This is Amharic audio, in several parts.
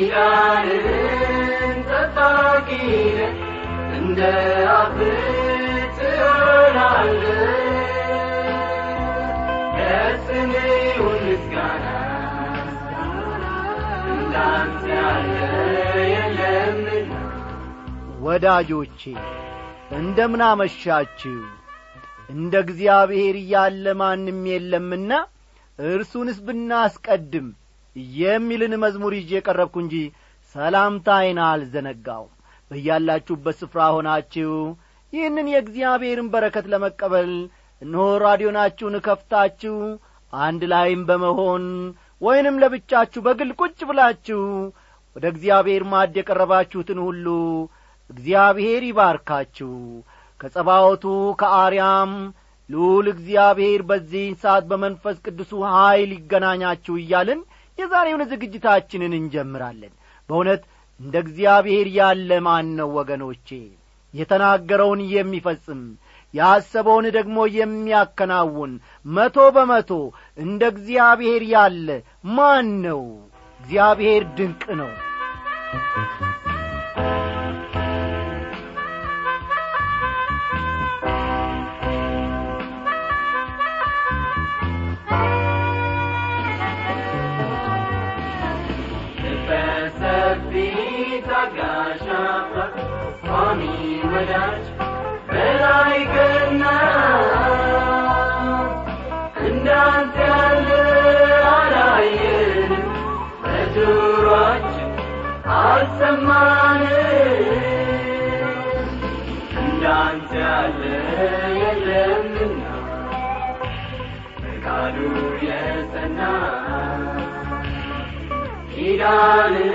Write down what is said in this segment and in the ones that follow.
ኪዳንን ጠባቂ ነህ፣ እንደ አፍ ትሆናለህ። የለምና ወዳጆቼ እንደምን አመሻችሁ? እንደ እግዚአብሔር ያለ ማንም የለምና እርሱንስ ብናስቀድም የሚልን መዝሙር ይዤ የቀረብኩ እንጂ ሰላምታይን አልዘነጋውም። በያላችሁበት ስፍራ ሆናችሁ ይህንን የእግዚአብሔርን በረከት ለመቀበል እነሆ ራዲዮናችሁን ከፍታችሁ አንድ ላይም በመሆን ወይንም ለብቻችሁ በግል ቁጭ ብላችሁ ወደ እግዚአብሔር ማድ የቀረባችሁትን ሁሉ እግዚአብሔር ይባርካችሁ። ከጸባወቱ ከአርያም ልዑል እግዚአብሔር በዚህ ሰዓት በመንፈስ ቅዱሱ ኀይል ይገናኛችሁ እያልን የዛሬውን ዝግጅታችንን እንጀምራለን። በእውነት እንደ እግዚአብሔር ያለ ማን ነው ወገኖቼ? የተናገረውን የሚፈጽም ያሰበውን ደግሞ የሚያከናውን መቶ በመቶ እንደ እግዚአብሔር ያለ ማን ነው? እግዚአብሔር ድንቅ ነው ቋሚ ወዳጅ በላይ ገና እንዳንተ ያለ አላየንም። በጆሮአችን አልሰማንም። እንዳንተ ያለ የለምና ፈቃዱ የጸና ኪዳንን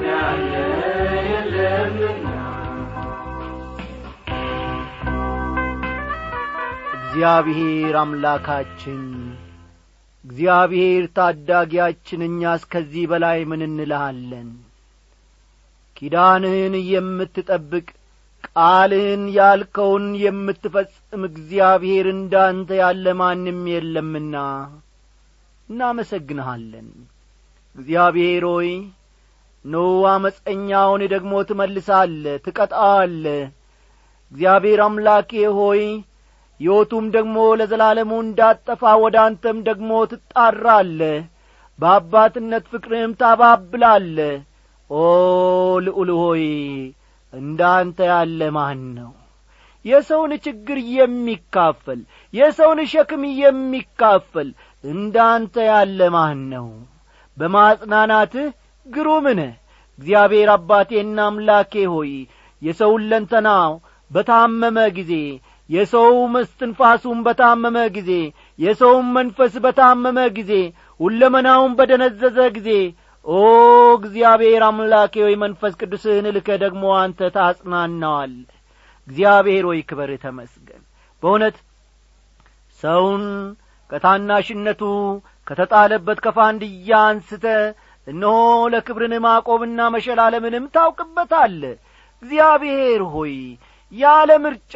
እግዚአብሔር አምላካችን እግዚአብሔር ታዳጊያችን እኛስ ከዚህ በላይ ምን እንልሃለን? ኪዳንህን የምትጠብቅ ቃልህን ያልከውን የምትፈጽም እግዚአብሔር እንዳንተ ያለ ማንም የለምና። እናመሰግንሃለን። እግዚአብሔር ሆይ ኖ አመፀኛውን ደግሞ ትመልሳለ ትቀጣዋለ እግዚአብሔር አምላኬ ሆይ ሕይወቱም ደግሞ ለዘላለሙ እንዳጠፋ ወደ አንተም ደግሞ ትጣራለ በአባትነት ፍቅርህም ታባብላለ ኦ ልዑል ሆይ እንዳንተ ያለ ማን ነው የሰውን ችግር የሚካፈል የሰውን ሸክም የሚካፈል እንዳንተ ያለ ማን ነው በማጽናናትህ ግሩምነ እግዚአብሔር አባቴና አምላኬ ሆይ የሰውን ለንተናው በታመመ ጊዜ የሰው መስትንፋሱም በታመመ ጊዜ የሰውም መንፈስ በታመመ ጊዜ ሁለመናውን በደነዘዘ ጊዜ ኦ እግዚአብሔር አምላኬ ሆይ መንፈስ ቅዱስህን ልከ ደግሞ አንተ ታጽናናዋል። እግዚአብሔር ሆይ ክበር ተመስገን። በእውነት ሰውን ከታናሽነቱ ከተጣለበት ከፋንድያ አንስተ እነሆ ለክብርን ማቆብና መሸላለምንም ታውቅበታለ እግዚአብሔር ሆይ ያለ ምርጫ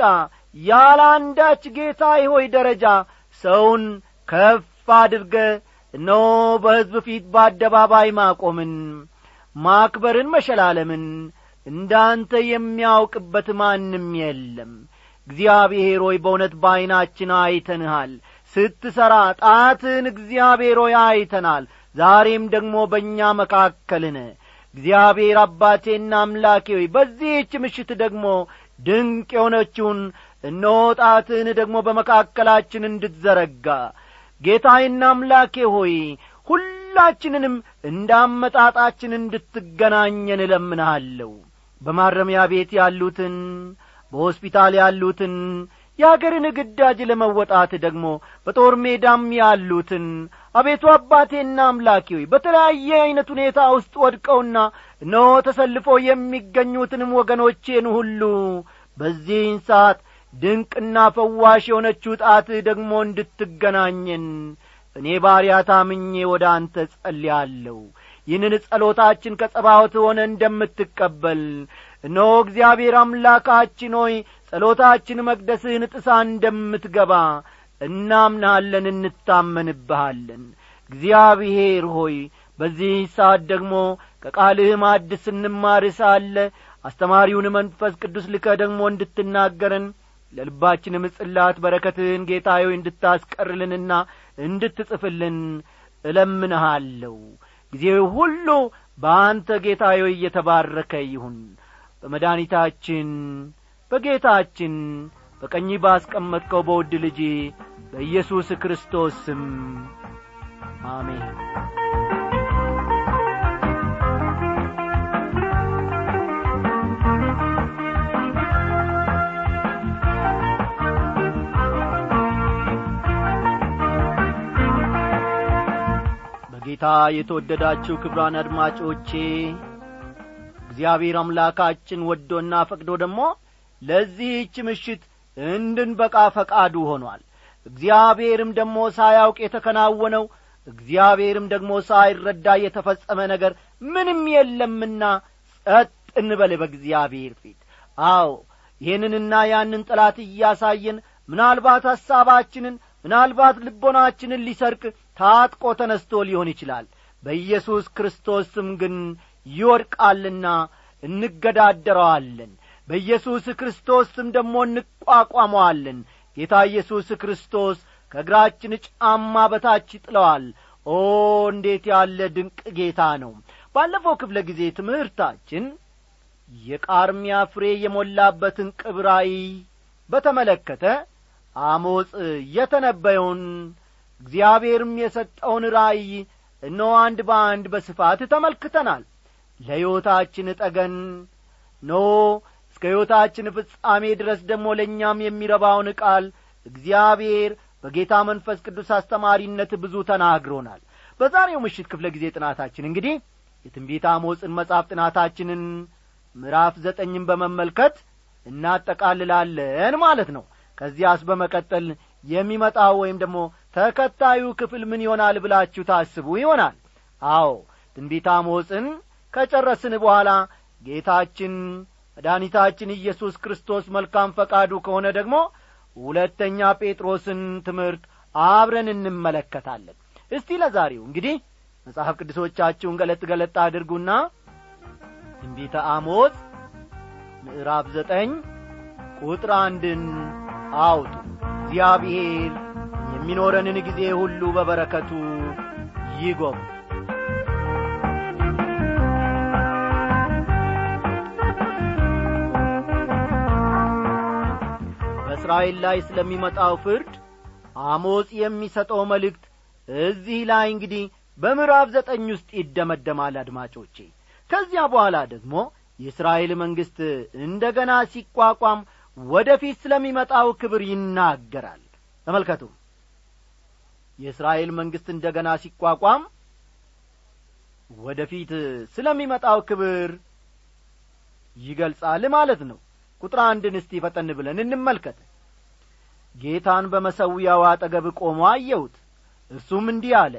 ያለ አንዳች ጌታ ሆይ ደረጃ ሰውን ከፍ አድርገ እነሆ በሕዝብ ፊት በአደባባይ ማቆምን ማክበርን መሸላለምን እንዳንተ የሚያውቅበት ማንም የለም። እግዚአብሔር ሆይ በእውነት በዐይናችን አይተንሃል። ስትሠራ ጣትን እግዚአብሔር ሆይ አይተናል። ዛሬም ደግሞ በእኛ መካከልን እግዚአብሔር አባቴና አምላኬ ሆይ በዚህች ምሽት ደግሞ ድንቅ የሆነችውን እነሆ ጣትህን ደግሞ በመካከላችን እንድትዘረጋ። ጌታዬና አምላኬ ሆይ ሁላችንንም እንዳመጣጣችን እንድትገናኘን እለምንሃለሁ። በማረሚያ ቤት ያሉትን በሆስፒታል ያሉትን የአገርን ግዳጅ ለመወጣት ደግሞ በጦር ሜዳም ያሉትን አቤቱ አባቴና አምላኬ ሆይ በተለያየ ዐይነት ሁኔታ ውስጥ ወድቀውና እነሆ ተሰልፎ የሚገኙትንም ወገኖቼን ሁሉ በዚህን ሰዓት ድንቅና ፈዋሽ የሆነችው ጣትህ ደግሞ እንድትገናኘን እኔ ባሪያ ታምኜ ወደ አንተ ጸልያለሁ። ይህንን ጸሎታችን ከጸባዖት ሆነ እንደምትቀበል እነሆ እግዚአብሔር አምላካችን ሆይ ጸሎታችን መቅደስህን ጥሳ እንደምትገባ እናምናለን እንታመንብሃለን። እግዚአብሔር ሆይ በዚህ ሰዓት ደግሞ ከቃልህ ማድ ስንማር አስተማሪውን መንፈስ ቅዱስ ልከ ደግሞ እንድትናገረን ለልባችንም ጽላት በረከትህን ጌታዬ እንድታስቀርልንና እንድትጽፍልን እለምንሃለሁ። ጊዜው ሁሉ በአንተ ጌታዬ እየተባረከ ይሁን። በመድኒታችን በጌታችን በቀኝ ባስቀመጥከው በውድ ልጅ በኢየሱስ ክርስቶስ ስም አሜን በጌታ የተወደዳችሁ ክብራን አድማጮቼ እግዚአብሔር አምላካችን ወዶና ፈቅዶ ደግሞ ለዚህች ምሽት እንድንበቃ ፈቃዱ ሆኗል። እግዚአብሔርም ደግሞ ሳያውቅ የተከናወነው እግዚአብሔርም ደግሞ ሳይረዳ የተፈጸመ ነገር ምንም የለምና ጸጥ እንበል በእግዚአብሔር ፊት። አዎ ይህንንና ያንን ጠላት እያሳየን ምናልባት ሐሳባችንን ምናልባት ልቦናችንን ሊሰርቅ ታጥቆ ተነስቶ ሊሆን ይችላል። በኢየሱስ ክርስቶስ ስም ግን ይወድቃልና እንገዳደረዋለን። በኢየሱስ ክርስቶስ ስም ደግሞ እንቋቋመዋለን። ጌታ ኢየሱስ ክርስቶስ ከእግራችን ጫማ በታች ይጥለዋል። ኦ እንዴት ያለ ድንቅ ጌታ ነው! ባለፈው ክፍለ ጊዜ ትምህርታችን የቃርሚያ ፍሬ የሞላበትን ቅብራይ በተመለከተ አሞጽ የተነበየውን እግዚአብሔርም የሰጠውን ራእይ እነሆ አንድ በአንድ በስፋት ተመልክተናል። ለሕይወታችን ጠገን ኖ እስከ ሕይወታችን ፍጻሜ ድረስ ደግሞ ለእኛም የሚረባውን ቃል እግዚአብሔር በጌታ መንፈስ ቅዱስ አስተማሪነት ብዙ ተናግሮናል። በዛሬው ምሽት ክፍለ ጊዜ ጥናታችን እንግዲህ የትንቢት አሞጽን መጻፍ ጥናታችንን ምዕራፍ ዘጠኝን በመመልከት እናጠቃልላለን ማለት ነው። ከዚያስ በመቀጠል የሚመጣው ወይም ደግሞ ተከታዩ ክፍል ምን ይሆናል ብላችሁ ታስቡ ይሆናል? አዎ ትንቢት አሞጽን ከጨረስን በኋላ ጌታችን መድኃኒታችን ኢየሱስ ክርስቶስ መልካም ፈቃዱ ከሆነ ደግሞ ሁለተኛ ጴጥሮስን ትምህርት አብረን እንመለከታለን። እስቲ ለዛሬው እንግዲህ መጽሐፍ ቅዱሶቻችሁን ገለጥ ገለጥ አድርጉና ትንቢተ አሞጽ ምዕራፍ ዘጠኝ ቁጥር አንድን አውጡ። እግዚአብሔር የሚኖረንን ጊዜ ሁሉ በበረከቱ ይጎም በእስራኤል ላይ ስለሚመጣው ፍርድ አሞጽ የሚሰጠው መልእክት እዚህ ላይ እንግዲህ በምዕራፍ ዘጠኝ ውስጥ ይደመደማል አድማጮቼ። ከዚያ በኋላ ደግሞ የእስራኤል መንግሥት እንደ ገና ሲቋቋም ወደ ፊት ስለሚመጣው ክብር ይናገራል። ተመልከቱ የእስራኤል መንግሥት እንደ ገና ሲቋቋም ወደ ፊት ስለሚመጣው ክብር ይገልጻል ማለት ነው። ቁጥር አንድን እስቲ ፈጠን ብለን እንመልከት። ጌታን በመሰዊያው አጠገብ ቆሞ አየሁት። እርሱም እንዲህ አለ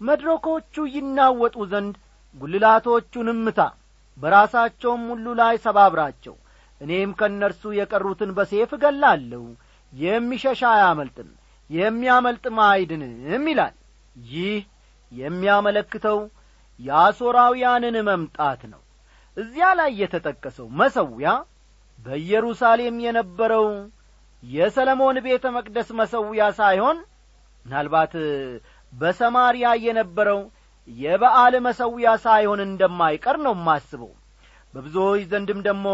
መድረኮቹ ይናወጡ ዘንድ ጒልላቶቹንም ምታ በራሳቸውም ሁሉ ላይ ሰባብራቸው። እኔም ከእነርሱ የቀሩትን በሴፍ እገላለሁ የሚሸሻ አያመልጥም የሚያመልጥም አይድንም ይላል። ይህ የሚያመለክተው የአሦራውያንን መምጣት ነው። እዚያ ላይ የተጠቀሰው መሰዊያ በኢየሩሳሌም የነበረው የሰለሞን ቤተ መቅደስ መሰዊያ ሳይሆን ምናልባት በሰማርያ የነበረው የበዓል መሰዊያ ሳይሆን እንደማይቀር ነው ማስበው በብዙዎች ዘንድም ደግሞ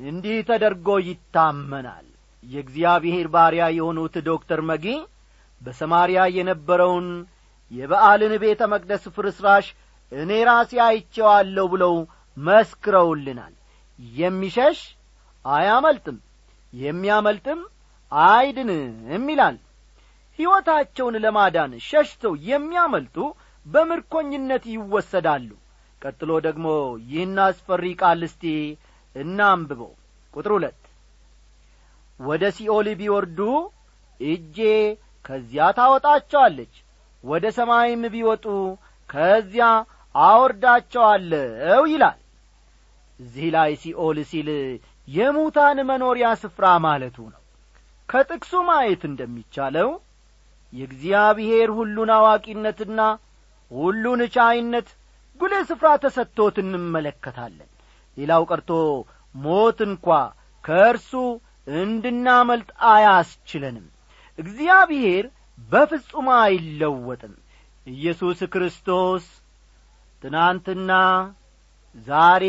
እንዲህ ተደርጎ ይታመናል። የእግዚአብሔር ባሪያ የሆኑት ዶክተር መጊ በሰማርያ የነበረውን የበዓልን ቤተ መቅደስ ፍርስራሽ እኔ ራሴ አይቼዋለሁ ብለው መስክረውልናል። የሚሸሽ አያመልጥም የሚያመልጥም አይድንም ይላል። ሕይወታቸውን ለማዳን ሸሽተው የሚያመልጡ በምርኮኝነት ይወሰዳሉ። ቀጥሎ ደግሞ ይህን አስፈሪ ቃል እስቲ እናንብበው። ቁጥር ሁለት ወደ ሲኦል ቢወርዱ እጄ ከዚያ ታወጣቸዋለች። ወደ ሰማይም ቢወጡ ከዚያ አወርዳቸዋለሁ ይላል። እዚህ ላይ ሲኦል ሲል የሙታን መኖሪያ ስፍራ ማለቱ ነው። ከጥቅሱ ማየት እንደሚቻለው የእግዚአብሔር ሁሉን አዋቂነትና ሁሉን ቻይነት ጉልህ ስፍራ ተሰጥቶት እንመለከታለን። ሌላው ቀርቶ ሞት እንኳ ከእርሱ እንድናመልጥ አያስችለንም እግዚአብሔር በፍጹም አይለወጥም። ኢየሱስ ክርስቶስ ትናንትና ዛሬ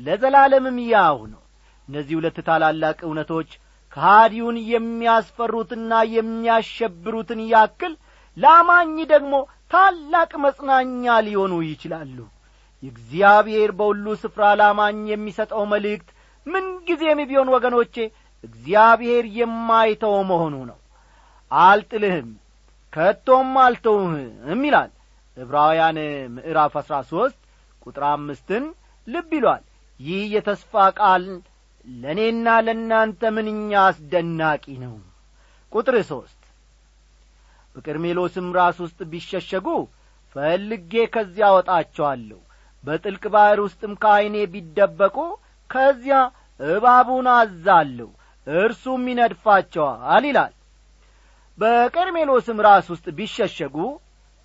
ለዘላለምም ያው ነው። እነዚህ ሁለት ታላላቅ እውነቶች ከሃዲውን የሚያስፈሩትና የሚያሸብሩትን ያክል ለአማኝ ደግሞ ታላቅ መጽናኛ ሊሆኑ ይችላሉ። የእግዚአብሔር በሁሉ ስፍራ ላማኝ የሚሰጠው መልእክት ምንጊዜም ቢሆን ወገኖቼ እግዚአብሔር የማይተው መሆኑ ነው አልጥልህም ከቶም አልተውህም ይላል። ዕብራውያን ምዕራፍ አሥራ ሦስት ቁጥር አምስትን ልብ ይሏል። ይህ የተስፋ ቃል ለእኔና ለእናንተ ምንኛ አስደናቂ ነው። ቁጥር ሦስት በቀርሜሎስም ራስ ውስጥ ቢሸሸጉ ፈልጌ ከዚያ አወጣቸዋለሁ። በጥልቅ ባሕር ውስጥም ከዐይኔ ቢደበቁ ከዚያ እባቡን አዛለሁ እርሱም ይነድፋቸዋል ይላል በቀርሜሎስም ራስ ውስጥ ቢሸሸጉ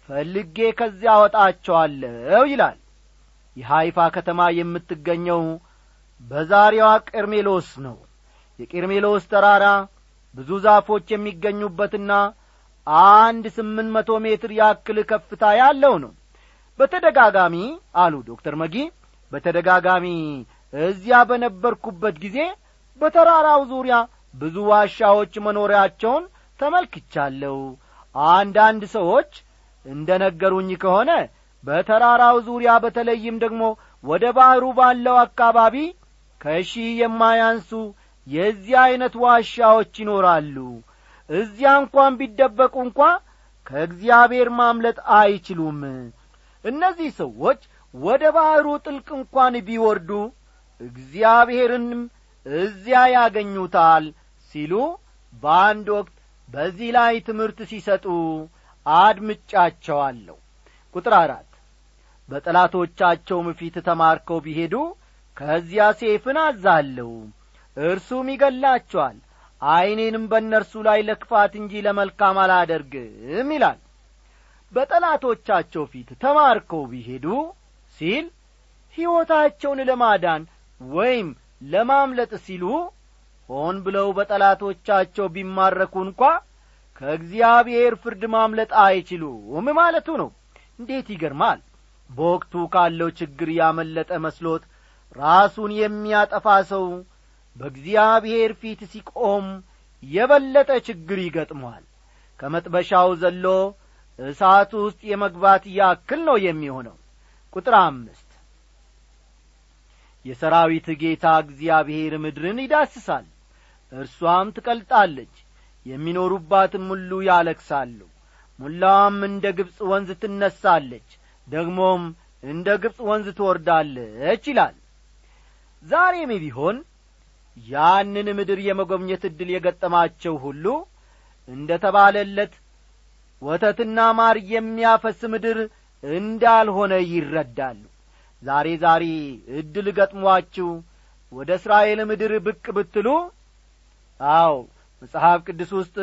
ፈልጌ ከዚያ አወጣቸዋለሁ ይላል። የሐይፋ ከተማ የምትገኘው በዛሬዋ ቀርሜሎስ ነው። የቄርሜሎስ ተራራ ብዙ ዛፎች የሚገኙበትና አንድ ስምንት መቶ ሜትር ያክል ከፍታ ያለው ነው። በተደጋጋሚ አሉ ዶክተር መጊ በተደጋጋሚ እዚያ በነበርኩበት ጊዜ በተራራው ዙሪያ ብዙ ዋሻዎች መኖሪያቸውን ተመልክቻለሁ። አንዳንድ ሰዎች እንደ ነገሩኝ ከሆነ በተራራው ዙሪያ በተለይም ደግሞ ወደ ባሕሩ ባለው አካባቢ ከሺህ የማያንሱ የዚህ ዐይነት ዋሻዎች ይኖራሉ። እዚያ እንኳን ቢደበቁ እንኳ ከእግዚአብሔር ማምለጥ አይችሉም። እነዚህ ሰዎች ወደ ባሕሩ ጥልቅ እንኳን ቢወርዱ እግዚአብሔርንም እዚያ ያገኙታል ሲሉ በአንድ ወቅት በዚህ ላይ ትምህርት ሲሰጡ አድምጫቸዋለሁ። ቁጥር አራት በጠላቶቻቸውም ፊት ተማርከው ቢሄዱ ከዚያ ሴፍን አዛለሁ። እርሱም ይገላቸዋል ዐይኔንም በእነርሱ ላይ ለክፋት እንጂ ለመልካም አላደርግም ይላል። በጠላቶቻቸው ፊት ተማርከው ቢሄዱ ሲል ሕይወታቸውን ለማዳን ወይም ለማምለጥ ሲሉ ሆን ብለው በጠላቶቻቸው ቢማረኩ እንኳ ከእግዚአብሔር ፍርድ ማምለጥ አይችሉም ማለቱ ነው። እንዴት ይገርማል! በወቅቱ ካለው ችግር ያመለጠ መስሎት ራሱን የሚያጠፋ ሰው በእግዚአብሔር ፊት ሲቆም የበለጠ ችግር ይገጥመዋል። ከመጥበሻው ዘሎ እሳት ውስጥ የመግባት ያክል ነው የሚሆነው። ቁጥር አምስት የሰራዊት ጌታ እግዚአብሔር ምድርን ይዳስሳል እርሷም ትቀልጣለች። የሚኖሩባትም ሁሉ ያለክሳሉ ሙላዋም እንደ ግብፅ ወንዝ ትነሳለች ደግሞም እንደ ግብፅ ወንዝ ትወርዳለች ይላል። ዛሬም ቢሆን ያንን ምድር የመጐብኘት ዕድል የገጠማቸው ሁሉ እንደ ተባለለት ወተትና ማር የሚያፈስ ምድር እንዳልሆነ ይረዳሉ። ዛሬ ዛሬ ዕድል ገጥሟችሁ ወደ እስራኤል ምድር ብቅ ብትሉ አው መጽሐፍ ቅዱስ ውስጥ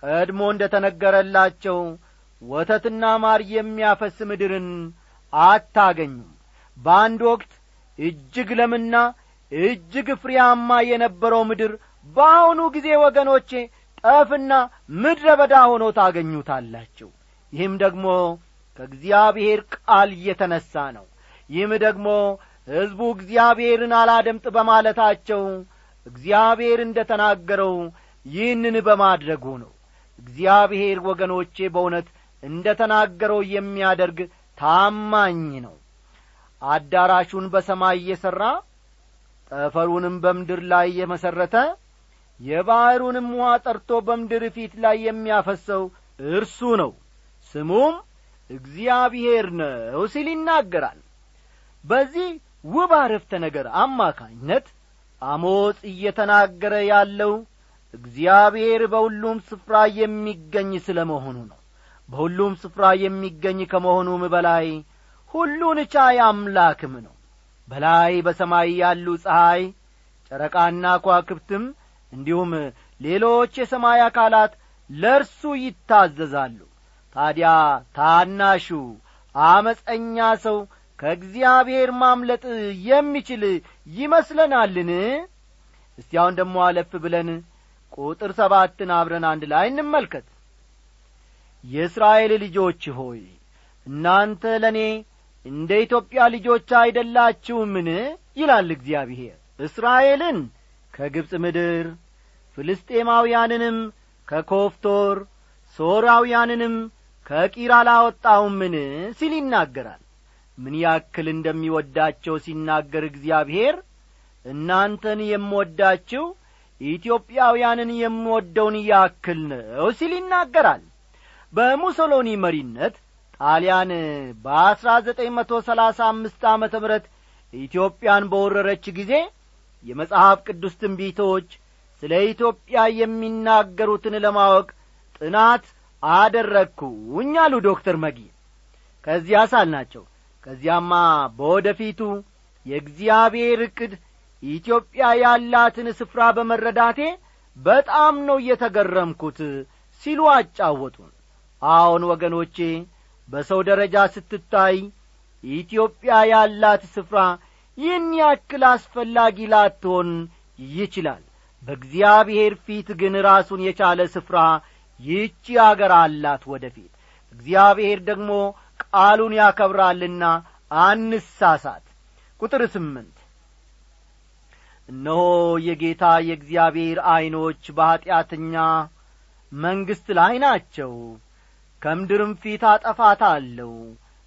ቀድሞ እንደ ተነገረላቸው ወተትና ማር የሚያፈስ ምድርን አታገኙም። በአንድ ወቅት እጅግ ለምና እጅግ ፍሬያማ የነበረው ምድር በአሁኑ ጊዜ ወገኖቼ ጠፍና ምድረ በዳ ሆኖ ታገኙታላችሁ። ይህም ደግሞ ከእግዚአብሔር ቃል እየተነሣ ነው። ይህም ደግሞ ሕዝቡ እግዚአብሔርን አላደምጥ በማለታቸው እግዚአብሔር እንደ ተናገረው ይህንን በማድረጉ ነው። እግዚአብሔር ወገኖቼ በእውነት እንደ ተናገረው የሚያደርግ ታማኝ ነው። አዳራሹን በሰማይ እየሠራ ጠፈሩንም በምድር ላይ የመሠረተ የባሕሩንም ውኃ ጠርቶ በምድር ፊት ላይ የሚያፈሰው እርሱ ነው። ስሙም እግዚአብሔር ነው ሲል ይናገራል። በዚህ ውብ አረፍተ ነገር አማካኝነት አሞጽ እየተናገረ ያለው እግዚአብሔር በሁሉም ስፍራ የሚገኝ ስለ መሆኑ ነው። በሁሉም ስፍራ የሚገኝ ከመሆኑም በላይ ሁሉን ቻይ አምላክም ነው። በላይ በሰማይ ያሉ ፀሐይ ጨረቃና ኳክብትም እንዲሁም ሌሎች የሰማይ አካላት ለእርሱ ይታዘዛሉ። ታዲያ ታናሹ አመፀኛ ሰው ከእግዚአብሔር ማምለጥ የሚችል ይመስለናልን? እስቲ አሁን ደሞ አለፍ ብለን ቁጥር ሰባትን አብረን አንድ ላይ እንመልከት። የእስራኤል ልጆች ሆይ እናንተ ለእኔ እንደ ኢትዮጵያ ልጆች አይደላችሁምን? ይላል እግዚአብሔር። እስራኤልን ከግብፅ ምድር ፍልስጤማውያንንም ከኮፍቶር ሶራውያንንም ከቂር አላወጣሁምን ሲል ይናገራል ምን ያክል እንደሚወዳቸው ሲናገር እግዚአብሔር እናንተን የምወዳችሁ ኢትዮጵያውያንን የምወደውን ያክል ነው ሲል ይናገራል። በሙሶሎኒ መሪነት ጣሊያን በአስራ ዘጠኝ መቶ ሰላሳ ኢትዮጵያን በወረረች ጊዜ የመጽሐፍ ቅዱስ ትንቢቶች ስለ ኢትዮጵያ የሚናገሩትን ለማወቅ ጥናት አደረግኩኝ አሉ ዶክተር መጊ። ከዚያ ሳል ናቸው ከዚያማ በወደፊቱ የእግዚአብሔር ዕቅድ ኢትዮጵያ ያላትን ስፍራ በመረዳቴ በጣም ነው እየተገረምኩት ሲሉ አጫወቱን። አዎን ወገኖቼ በሰው ደረጃ ስትታይ ኢትዮጵያ ያላት ስፍራ ይህን ያክል አስፈላጊ ላትሆን ይችላል። በእግዚአብሔር ፊት ግን ራሱን የቻለ ስፍራ ይህቺ አገር አላት ወደፊት። እግዚአብሔር ደግሞ ቃሉን ያከብራልና አንሳሳት። ቁጥር ስምንት እነሆ የጌታ የእግዚአብሔር ዐይኖች በኀጢአተኛ መንግሥት ላይ ናቸው። ከምድርም ፊት አጠፋታለሁ።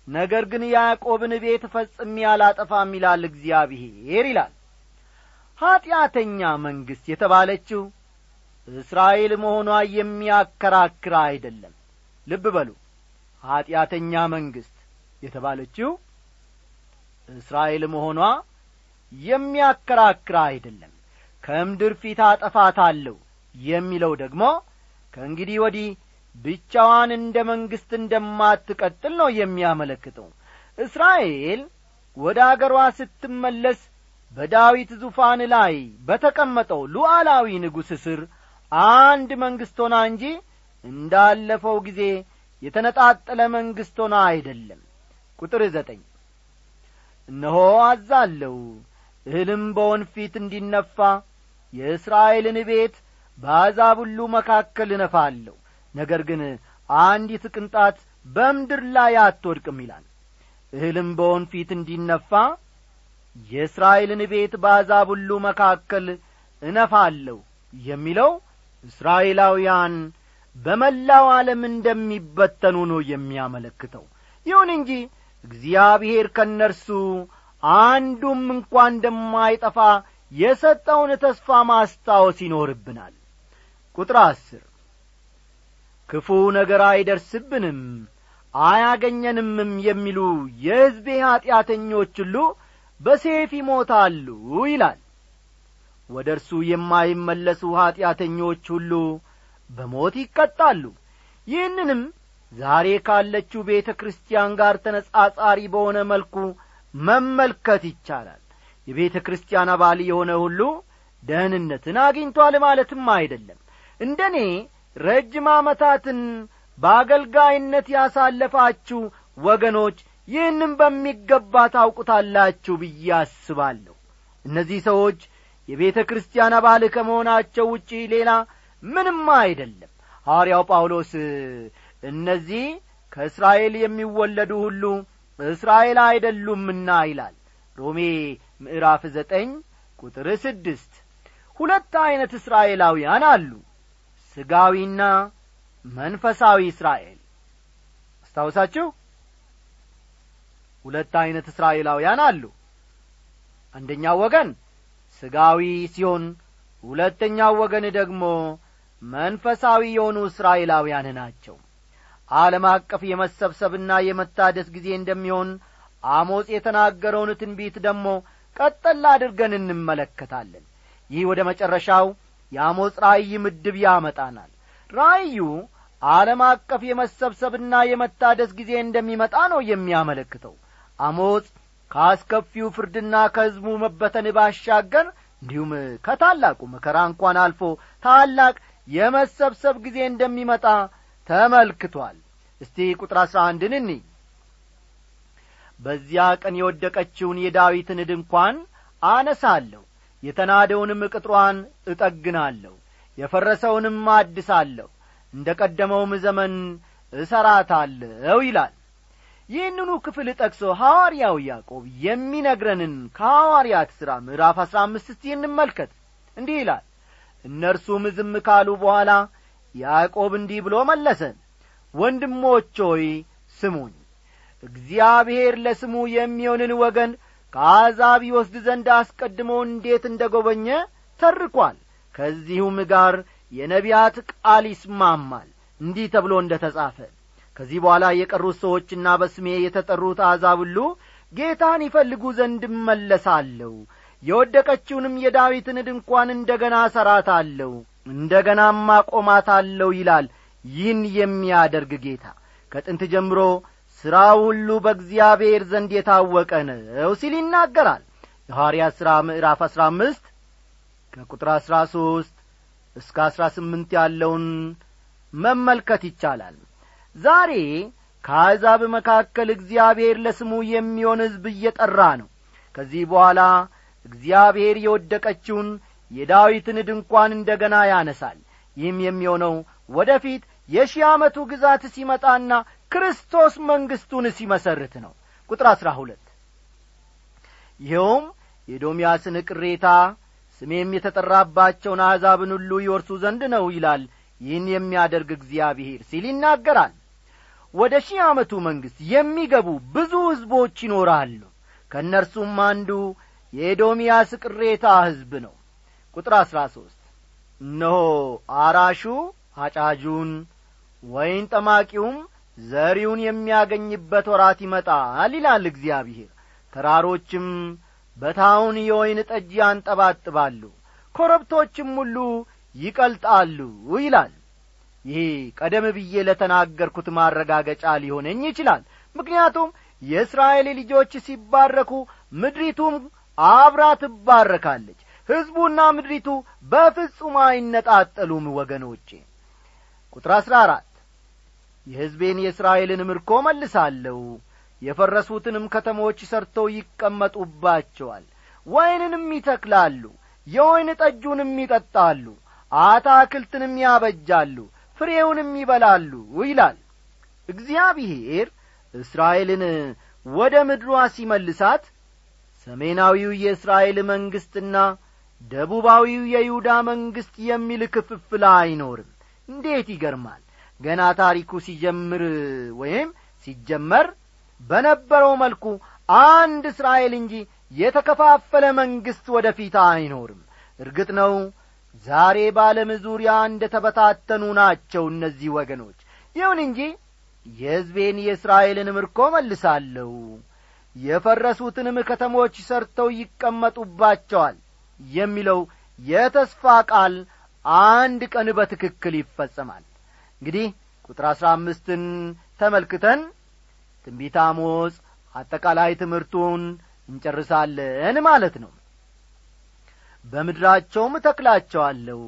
ነገር ግን ያዕቆብን ቤት ፈጽሜ አላጠፋም ይላል እግዚአብሔር ይላል። ኀጢአተኛ መንግሥት የተባለችው እስራኤል መሆኗ የሚያከራክር አይደለም። ልብ በሉ ኀጢአተኛ መንግሥት የተባለችው እስራኤል መሆኗ የሚያከራክር አይደለም። ከምድር ፊት አጠፋታለሁ የሚለው ደግሞ ከእንግዲህ ወዲህ ብቻዋን እንደ መንግሥት እንደማትቀጥል ነው የሚያመለክተው። እስራኤል ወደ አገሯ ስትመለስ በዳዊት ዙፋን ላይ በተቀመጠው ሉዓላዊ ንጉሥ ስር አንድ መንግሥት ሆና እንጂ እንዳለፈው ጊዜ የተነጣጠለ መንግሥት ሆና አይደለም። ቁጥር ዘጠኝ እነሆ አዛለሁ እህልም በወንፊት እንዲነፋ የእስራኤልን ቤት በአሕዛብ ሁሉ መካከል እነፋለሁ። ነገር ግን አንዲት ቅንጣት በምድር ላይ አትወድቅም ይላል። እህልም በወንፊት እንዲነፋ የእስራኤልን ቤት በአሕዛብ ሁሉ መካከል እነፋለሁ የሚለው እስራኤላውያን በመላው ዓለም እንደሚበተኑ ነው የሚያመለክተው። ይሁን እንጂ እግዚአብሔር ከእነርሱ አንዱም እንኳ እንደማይጠፋ የሰጠውን ተስፋ ማስታወስ ይኖርብናል። ቁጥር አስር ክፉ ነገር አይደርስብንም አያገኘንምም የሚሉ የሕዝቤ ኀጢአተኞች ሁሉ በሴፍ ይሞታሉ ይላል። ወደ እርሱ የማይመለሱ ኀጢአተኞች ሁሉ በሞት ይቀጣሉ። ይህንንም ዛሬ ካለችው ቤተ ክርስቲያን ጋር ተነጻጻሪ በሆነ መልኩ መመልከት ይቻላል። የቤተ ክርስቲያን አባል የሆነ ሁሉ ደህንነትን አግኝቷል ማለትም አይደለም። እንደ እኔ ረጅም ዓመታትን በአገልጋይነት ያሳለፋችሁ ወገኖች ይህንም በሚገባ ታውቁታላችሁ ብዬ አስባለሁ። እነዚህ ሰዎች የቤተ ክርስቲያን አባል ከመሆናቸው ውጪ ሌላ ምንም አይደለም። ሐዋርያው ጳውሎስ እነዚህ ከእስራኤል የሚወለዱ ሁሉ እስራኤል አይደሉምና ይላል። ሮሜ ምዕራፍ ዘጠኝ ቁጥር ስድስት ሁለት ዐይነት እስራኤላውያን አሉ። ስጋዊና መንፈሳዊ እስራኤል። አስታውሳችሁ? ሁለት ዐይነት እስራኤላውያን አሉ። አንደኛው ወገን ስጋዊ ሲሆን ሁለተኛው ወገን ደግሞ መንፈሳዊ የሆኑ እስራኤላውያን ናቸው። ዓለም አቀፍ የመሰብሰብና የመታደስ ጊዜ እንደሚሆን አሞጽ የተናገረውን ትንቢት ደግሞ ቀጠላ አድርገን እንመለከታለን። ይህ ወደ መጨረሻው የአሞጽ ራእይ ምድብ ያመጣናል። ራእዩ ዓለም አቀፍ የመሰብሰብና የመታደስ ጊዜ እንደሚመጣ ነው የሚያመለክተው። አሞጽ ከአስከፊው ፍርድና ከሕዝቡ መበተን ባሻገር እንዲሁም ከታላቁ መከራ እንኳን አልፎ ታላቅ የመሰብሰብ ጊዜ እንደሚመጣ ተመልክቷል። እስቲ ቁጥር አሥራ አንድን እኒ። በዚያ ቀን የወደቀችውን የዳዊትን ድንኳን አነሳለሁ የተናደውንም ቅጥሯን እጠግናለሁ የፈረሰውንም አድሳለሁ እንደ ቀደመውም ዘመን እሰራታለሁ ይላል። ይህንኑ ክፍል ጠቅሶ ሐዋርያው ያዕቆብ የሚነግረንን ከሐዋርያት ሥራ ምዕራፍ አሥራ አምስት እንመልከት። እንዲህ ይላል እነርሱም ዝም ካሉ በኋላ ያዕቆብ እንዲህ ብሎ መለሰ። ወንድሞች ሆይ ስሙኝ። እግዚአብሔር ለስሙ የሚሆንን ወገን ከአሕዛብ ይወስድ ዘንድ አስቀድሞ እንዴት እንደ ጐበኘ ተርኳል። ከዚሁም ጋር የነቢያት ቃል ይስማማል። እንዲህ ተብሎ እንደ ተጻፈ ከዚህ በኋላ የቀሩት ሰዎችና በስሜ የተጠሩት አሕዛብ ሁሉ ጌታን ይፈልጉ ዘንድ እመለሳለሁ የወደቀችውንም የዳዊትን ድንኳን እንደ ገና እሠራታለሁ እንደ ገናም አቆማታለሁ ይላል። ይህን የሚያደርግ ጌታ ከጥንት ጀምሮ ሥራው ሁሉ በእግዚአብሔር ዘንድ የታወቀ ነው ሲል ይናገራል። የሐዋርያት ሥራ ምዕራፍ አሥራ አምስት ከቁጥር አሥራ ሦስት እስከ አሥራ ስምንት ያለውን መመልከት ይቻላል። ዛሬ ከአሕዛብ መካከል እግዚአብሔር ለስሙ የሚሆን ሕዝብ እየጠራ ነው። ከዚህ በኋላ እግዚአብሔር የወደቀችውን የዳዊትን ድንኳን እንደ ገና ያነሳል። ይህም የሚሆነው ወደ ፊት የሺህ ዓመቱ ግዛት ሲመጣና ክርስቶስ መንግሥቱን ሲመሰርት ነው። ቁጥር አሥራ ሁለት ይኸውም የዶምያስን ቅሬታ ስሜም የተጠራባቸውን አሕዛብን ሁሉ ይወርሱ ዘንድ ነው ይላል። ይህን የሚያደርግ እግዚአብሔር ሲል ይናገራል። ወደ ሺህ ዓመቱ መንግሥት የሚገቡ ብዙ ሕዝቦች ይኖራሉ። ከእነርሱም አንዱ የኤዶምያስ ቅሬታ ሕዝብ ነው። ቁጥር አሥራ ሦስት እነሆ አራሹ አጫጁን ወይን ጠማቂውም ዘሪውን የሚያገኝበት ወራት ይመጣል ይላል እግዚአብሔር። ተራሮችም በታውን የወይን ጠጅ ያንጠባጥባሉ ኮረብቶችም ሁሉ ይቀልጣሉ ይላል። ይህ ቀደም ብዬ ለተናገርኩት ማረጋገጫ ሊሆነኝ ይችላል። ምክንያቱም የእስራኤል ልጆች ሲባረኩ ምድሪቱም አብራ ትባረካለች። ሕዝቡና ምድሪቱ በፍጹም አይነጣጠሉም ወገኖቼ። ቁጥር አሥራ አራት የሕዝቤን የእስራኤልን ምርኮ መልሳለሁ። የፈረሱትንም ከተሞች ሰርተው ይቀመጡባቸዋል። ወይንንም ይተክላሉ የወይን ጠጁንም ይጠጣሉ አታክልትንም ያበጃሉ ፍሬውንም ይበላሉ ይላል እግዚአብሔር። እስራኤልን ወደ ምድሯ ሲመልሳት ሰሜናዊው የእስራኤል መንግሥትና ደቡባዊው የይሁዳ መንግሥት የሚል ክፍፍል አይኖርም። እንዴት ይገርማል! ገና ታሪኩ ሲጀምር ወይም ሲጀመር በነበረው መልኩ አንድ እስራኤል እንጂ የተከፋፈለ መንግሥት ወደ ፊት አይኖርም። እርግጥ ነው ዛሬ በዓለም ዙሪያ እንደ ተበታተኑ ናቸው እነዚህ ወገኖች። ይሁን እንጂ የሕዝቤን የእስራኤልን ምርኮ መልሳለሁ የፈረሱትንም ከተሞች ሰርተው ይቀመጡባቸዋል የሚለው የተስፋ ቃል አንድ ቀን በትክክል ይፈጸማል። እንግዲህ ቁጥር አሥራ አምስትን ተመልክተን ትንቢት አሞጽ አጠቃላይ ትምህርቱን እንጨርሳለን ማለት ነው። በምድራቸውም እተክላቸዋለሁ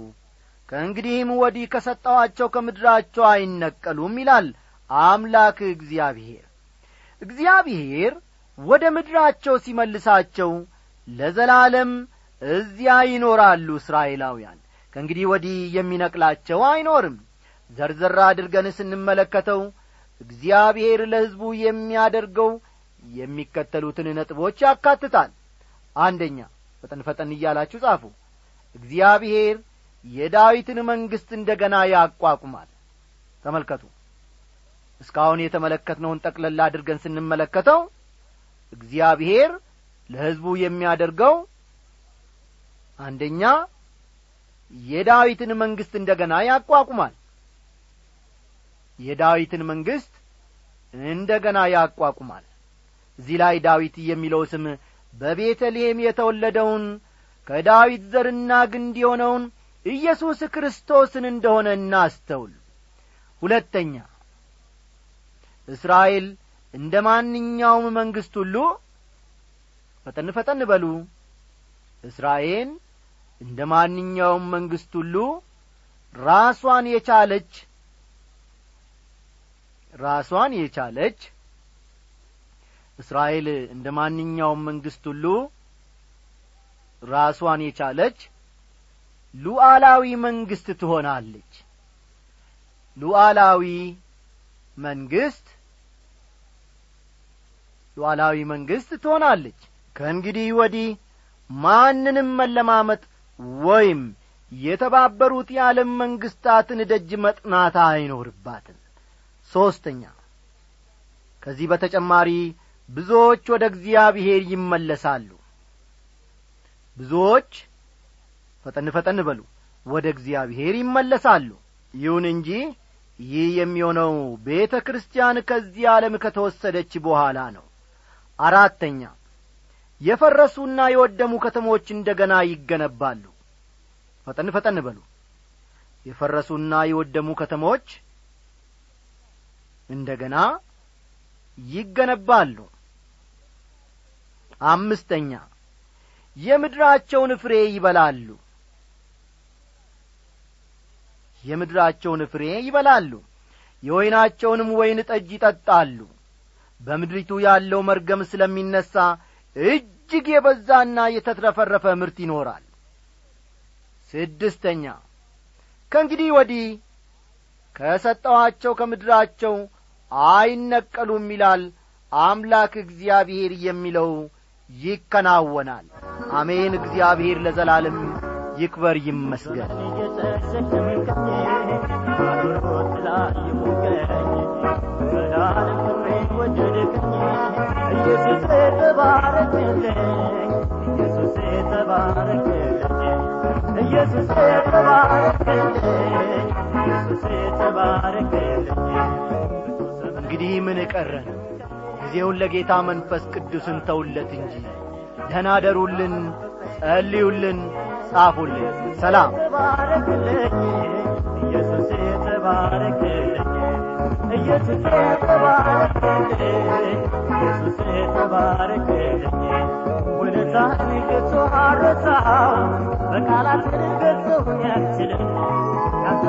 ከእንግዲህም ወዲህ ከሰጠኋቸው ከምድራቸው አይነቀሉም ይላል አምላክ እግዚአብሔር። እግዚአብሔር ወደ ምድራቸው ሲመልሳቸው ለዘላለም እዚያ ይኖራሉ እስራኤላውያን። ከእንግዲህ ወዲህ የሚነቅላቸው አይኖርም። ዘርዘር አድርገን ስንመለከተው እግዚአብሔር ለሕዝቡ የሚያደርገው የሚከተሉትን ነጥቦች ያካትታል። አንደኛ ፈጠን ፈጠን እያላችሁ ጻፉ። እግዚአብሔር የዳዊትን መንግሥት እንደ ገና ያቋቁማል። ተመልከቱ። እስካሁን የተመለከትነውን ጠቅለላ አድርገን ስንመለከተው እግዚአብሔር ለሕዝቡ የሚያደርገው አንደኛ የዳዊትን መንግሥት እንደ ገና ያቋቁማል። የዳዊትን መንግሥት እንደ ገና ያቋቁማል። እዚህ ላይ ዳዊት የሚለው ስም በቤተልሔም የተወለደውን ከዳዊት ዘርና ግንድ የሆነውን ኢየሱስ ክርስቶስን እንደሆነ እናስተውል። ሁለተኛ እስራኤል እንደ ማንኛውም መንግሥት ሁሉ ፈጠን ፈጠን በሉ። እስራኤል እንደ ማንኛውም መንግሥት ሁሉ ራሷን የቻለች ራሷን የቻለች እስራኤል እንደ ማንኛውም መንግሥት ሁሉ ራሷን የቻለች ሉዓላዊ መንግሥት ትሆናለች። ሉዓላዊ መንግሥት ሉዓላዊ መንግሥት ትሆናለች። ከእንግዲህ ወዲህ ማንንም መለማመጥ ወይም የተባበሩት የዓለም መንግሥታትን ደጅ መጥናት አይኖርባትም። ሦስተኛ ከዚህ በተጨማሪ ብዙዎች ወደ እግዚአብሔር ይመለሳሉ። ብዙዎች ፈጠን ፈጠን በሉ ወደ እግዚአብሔር ይመለሳሉ። ይሁን እንጂ ይህ የሚሆነው ቤተ ክርስቲያን ከዚህ ዓለም ከተወሰደች በኋላ ነው አራተኛ የፈረሱና የወደሙ ከተሞች እንደ ገና ይገነባሉ። ፈጠን ፈጠን በሉ። የፈረሱና የወደሙ ከተሞች እንደ ገና ይገነባሉ። አምስተኛ የምድራቸውን ፍሬ ይበላሉ። የምድራቸውን ፍሬ ይበላሉ። የወይናቸውንም ወይን ጠጅ ይጠጣሉ በምድሪቱ ያለው መርገም ስለሚነሣ እጅግ የበዛና የተትረፈረፈ ምርት ይኖራል። ስድስተኛ ከእንግዲህ ወዲህ ከሰጠኋቸው ከምድራቸው አይነቀሉም ይላል አምላክ እግዚአብሔር የሚለው ይከናወናል። አሜን። እግዚአብሔር ለዘላለም ይክበር ይመስገን ኢየሱስ ተባረክልኝ ኢየሱስ ተባረክልኝ እንግዲህ ምን ቀረን ጊዜውን ለጌታ መንፈስ ቅዱስን ተውለት እንጂ። ደህና ደሩልን ጸልዩልን ጻፉልን። ሰላም። ኢየሱስ ተባረክልኝ ኢየሱስ ተባረክልኝ በቃላት ልገልጸው አልችልም ያንተ